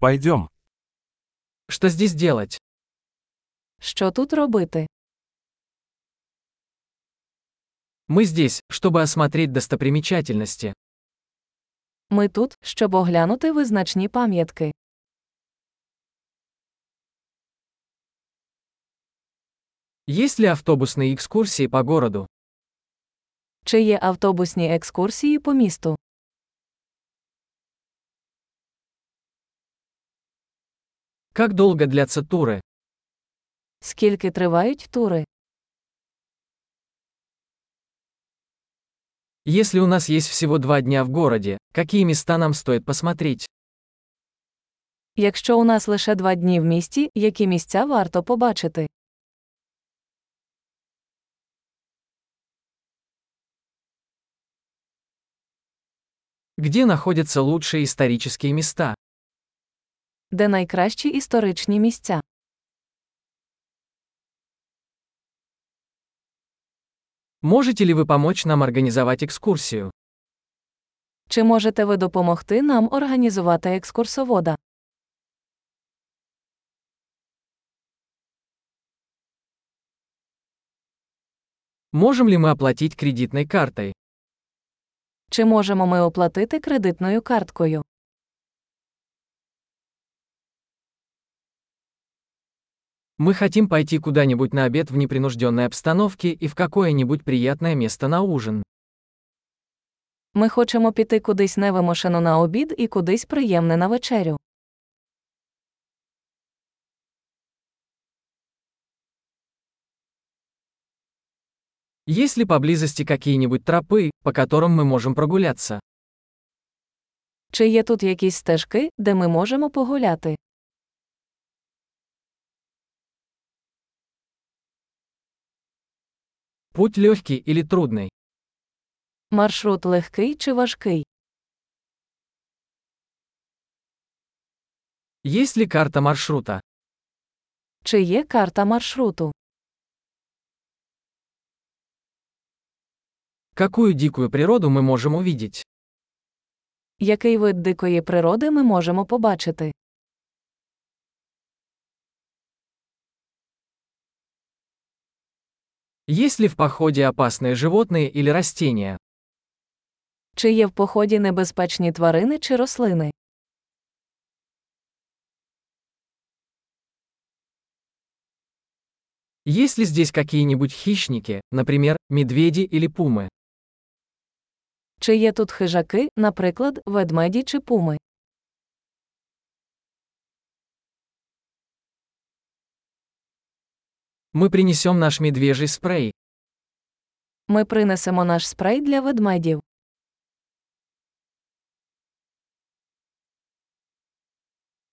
Пойдем. Что здесь делать? Що тут робити? Мы здесь, чтобы осмотреть достопримечательности. Ми тут, щоб оглянути визначні пам'ятки. Есть ли автобусные экскурсии по городу? Чи є автобусні екскурсії по місту? Как долго длятся туры? Скільки тривають тури? Если у нас есть всего два дня в городе, какие места нам стоит посмотреть? Якщо у нас лише два дні в місті, які місця варто побачити? Где находятся лучшие исторические места? Де найкращі історичні місця? Можете ли вы помочь нам организовать экскурсию? Чи можете ви допомогти нам організувати екскурсовода? Можем ли мы оплатить кредитной картой? Чи можемо ми оплатити кредитною карткою? Мы хотим пойти куда-нибудь на обед в непринужденной обстановке и в какое-нибудь приятное место на ужин. Ми хочемо піти кудись невимушено на обід і кудись приємне на вечерю. Есть ли поблизости какие-нибудь тропы, по которым мы можем прогуляться? Чи є тут якісь стежки, де ми можемо погуляти? Путь легкий или трудный? Маршрут легкий чи важкий? Есть ли карта маршрута? Чи є карта маршруту? Какую дикую природу мы можем увидеть? Який вид дикої природи ми можемо побачити? Есть ли в походе опасные животные или растения? Чи є в поході небезпечні тварини чи рослини? Есть ли здесь какие-нибудь хищники, например, медведи или пумы? Чи є тут хижаки, наприклад, ведмеді чи пуми? Мы принесем наш медвежий спрей. Ми принесемо наш спрей для ведмедів.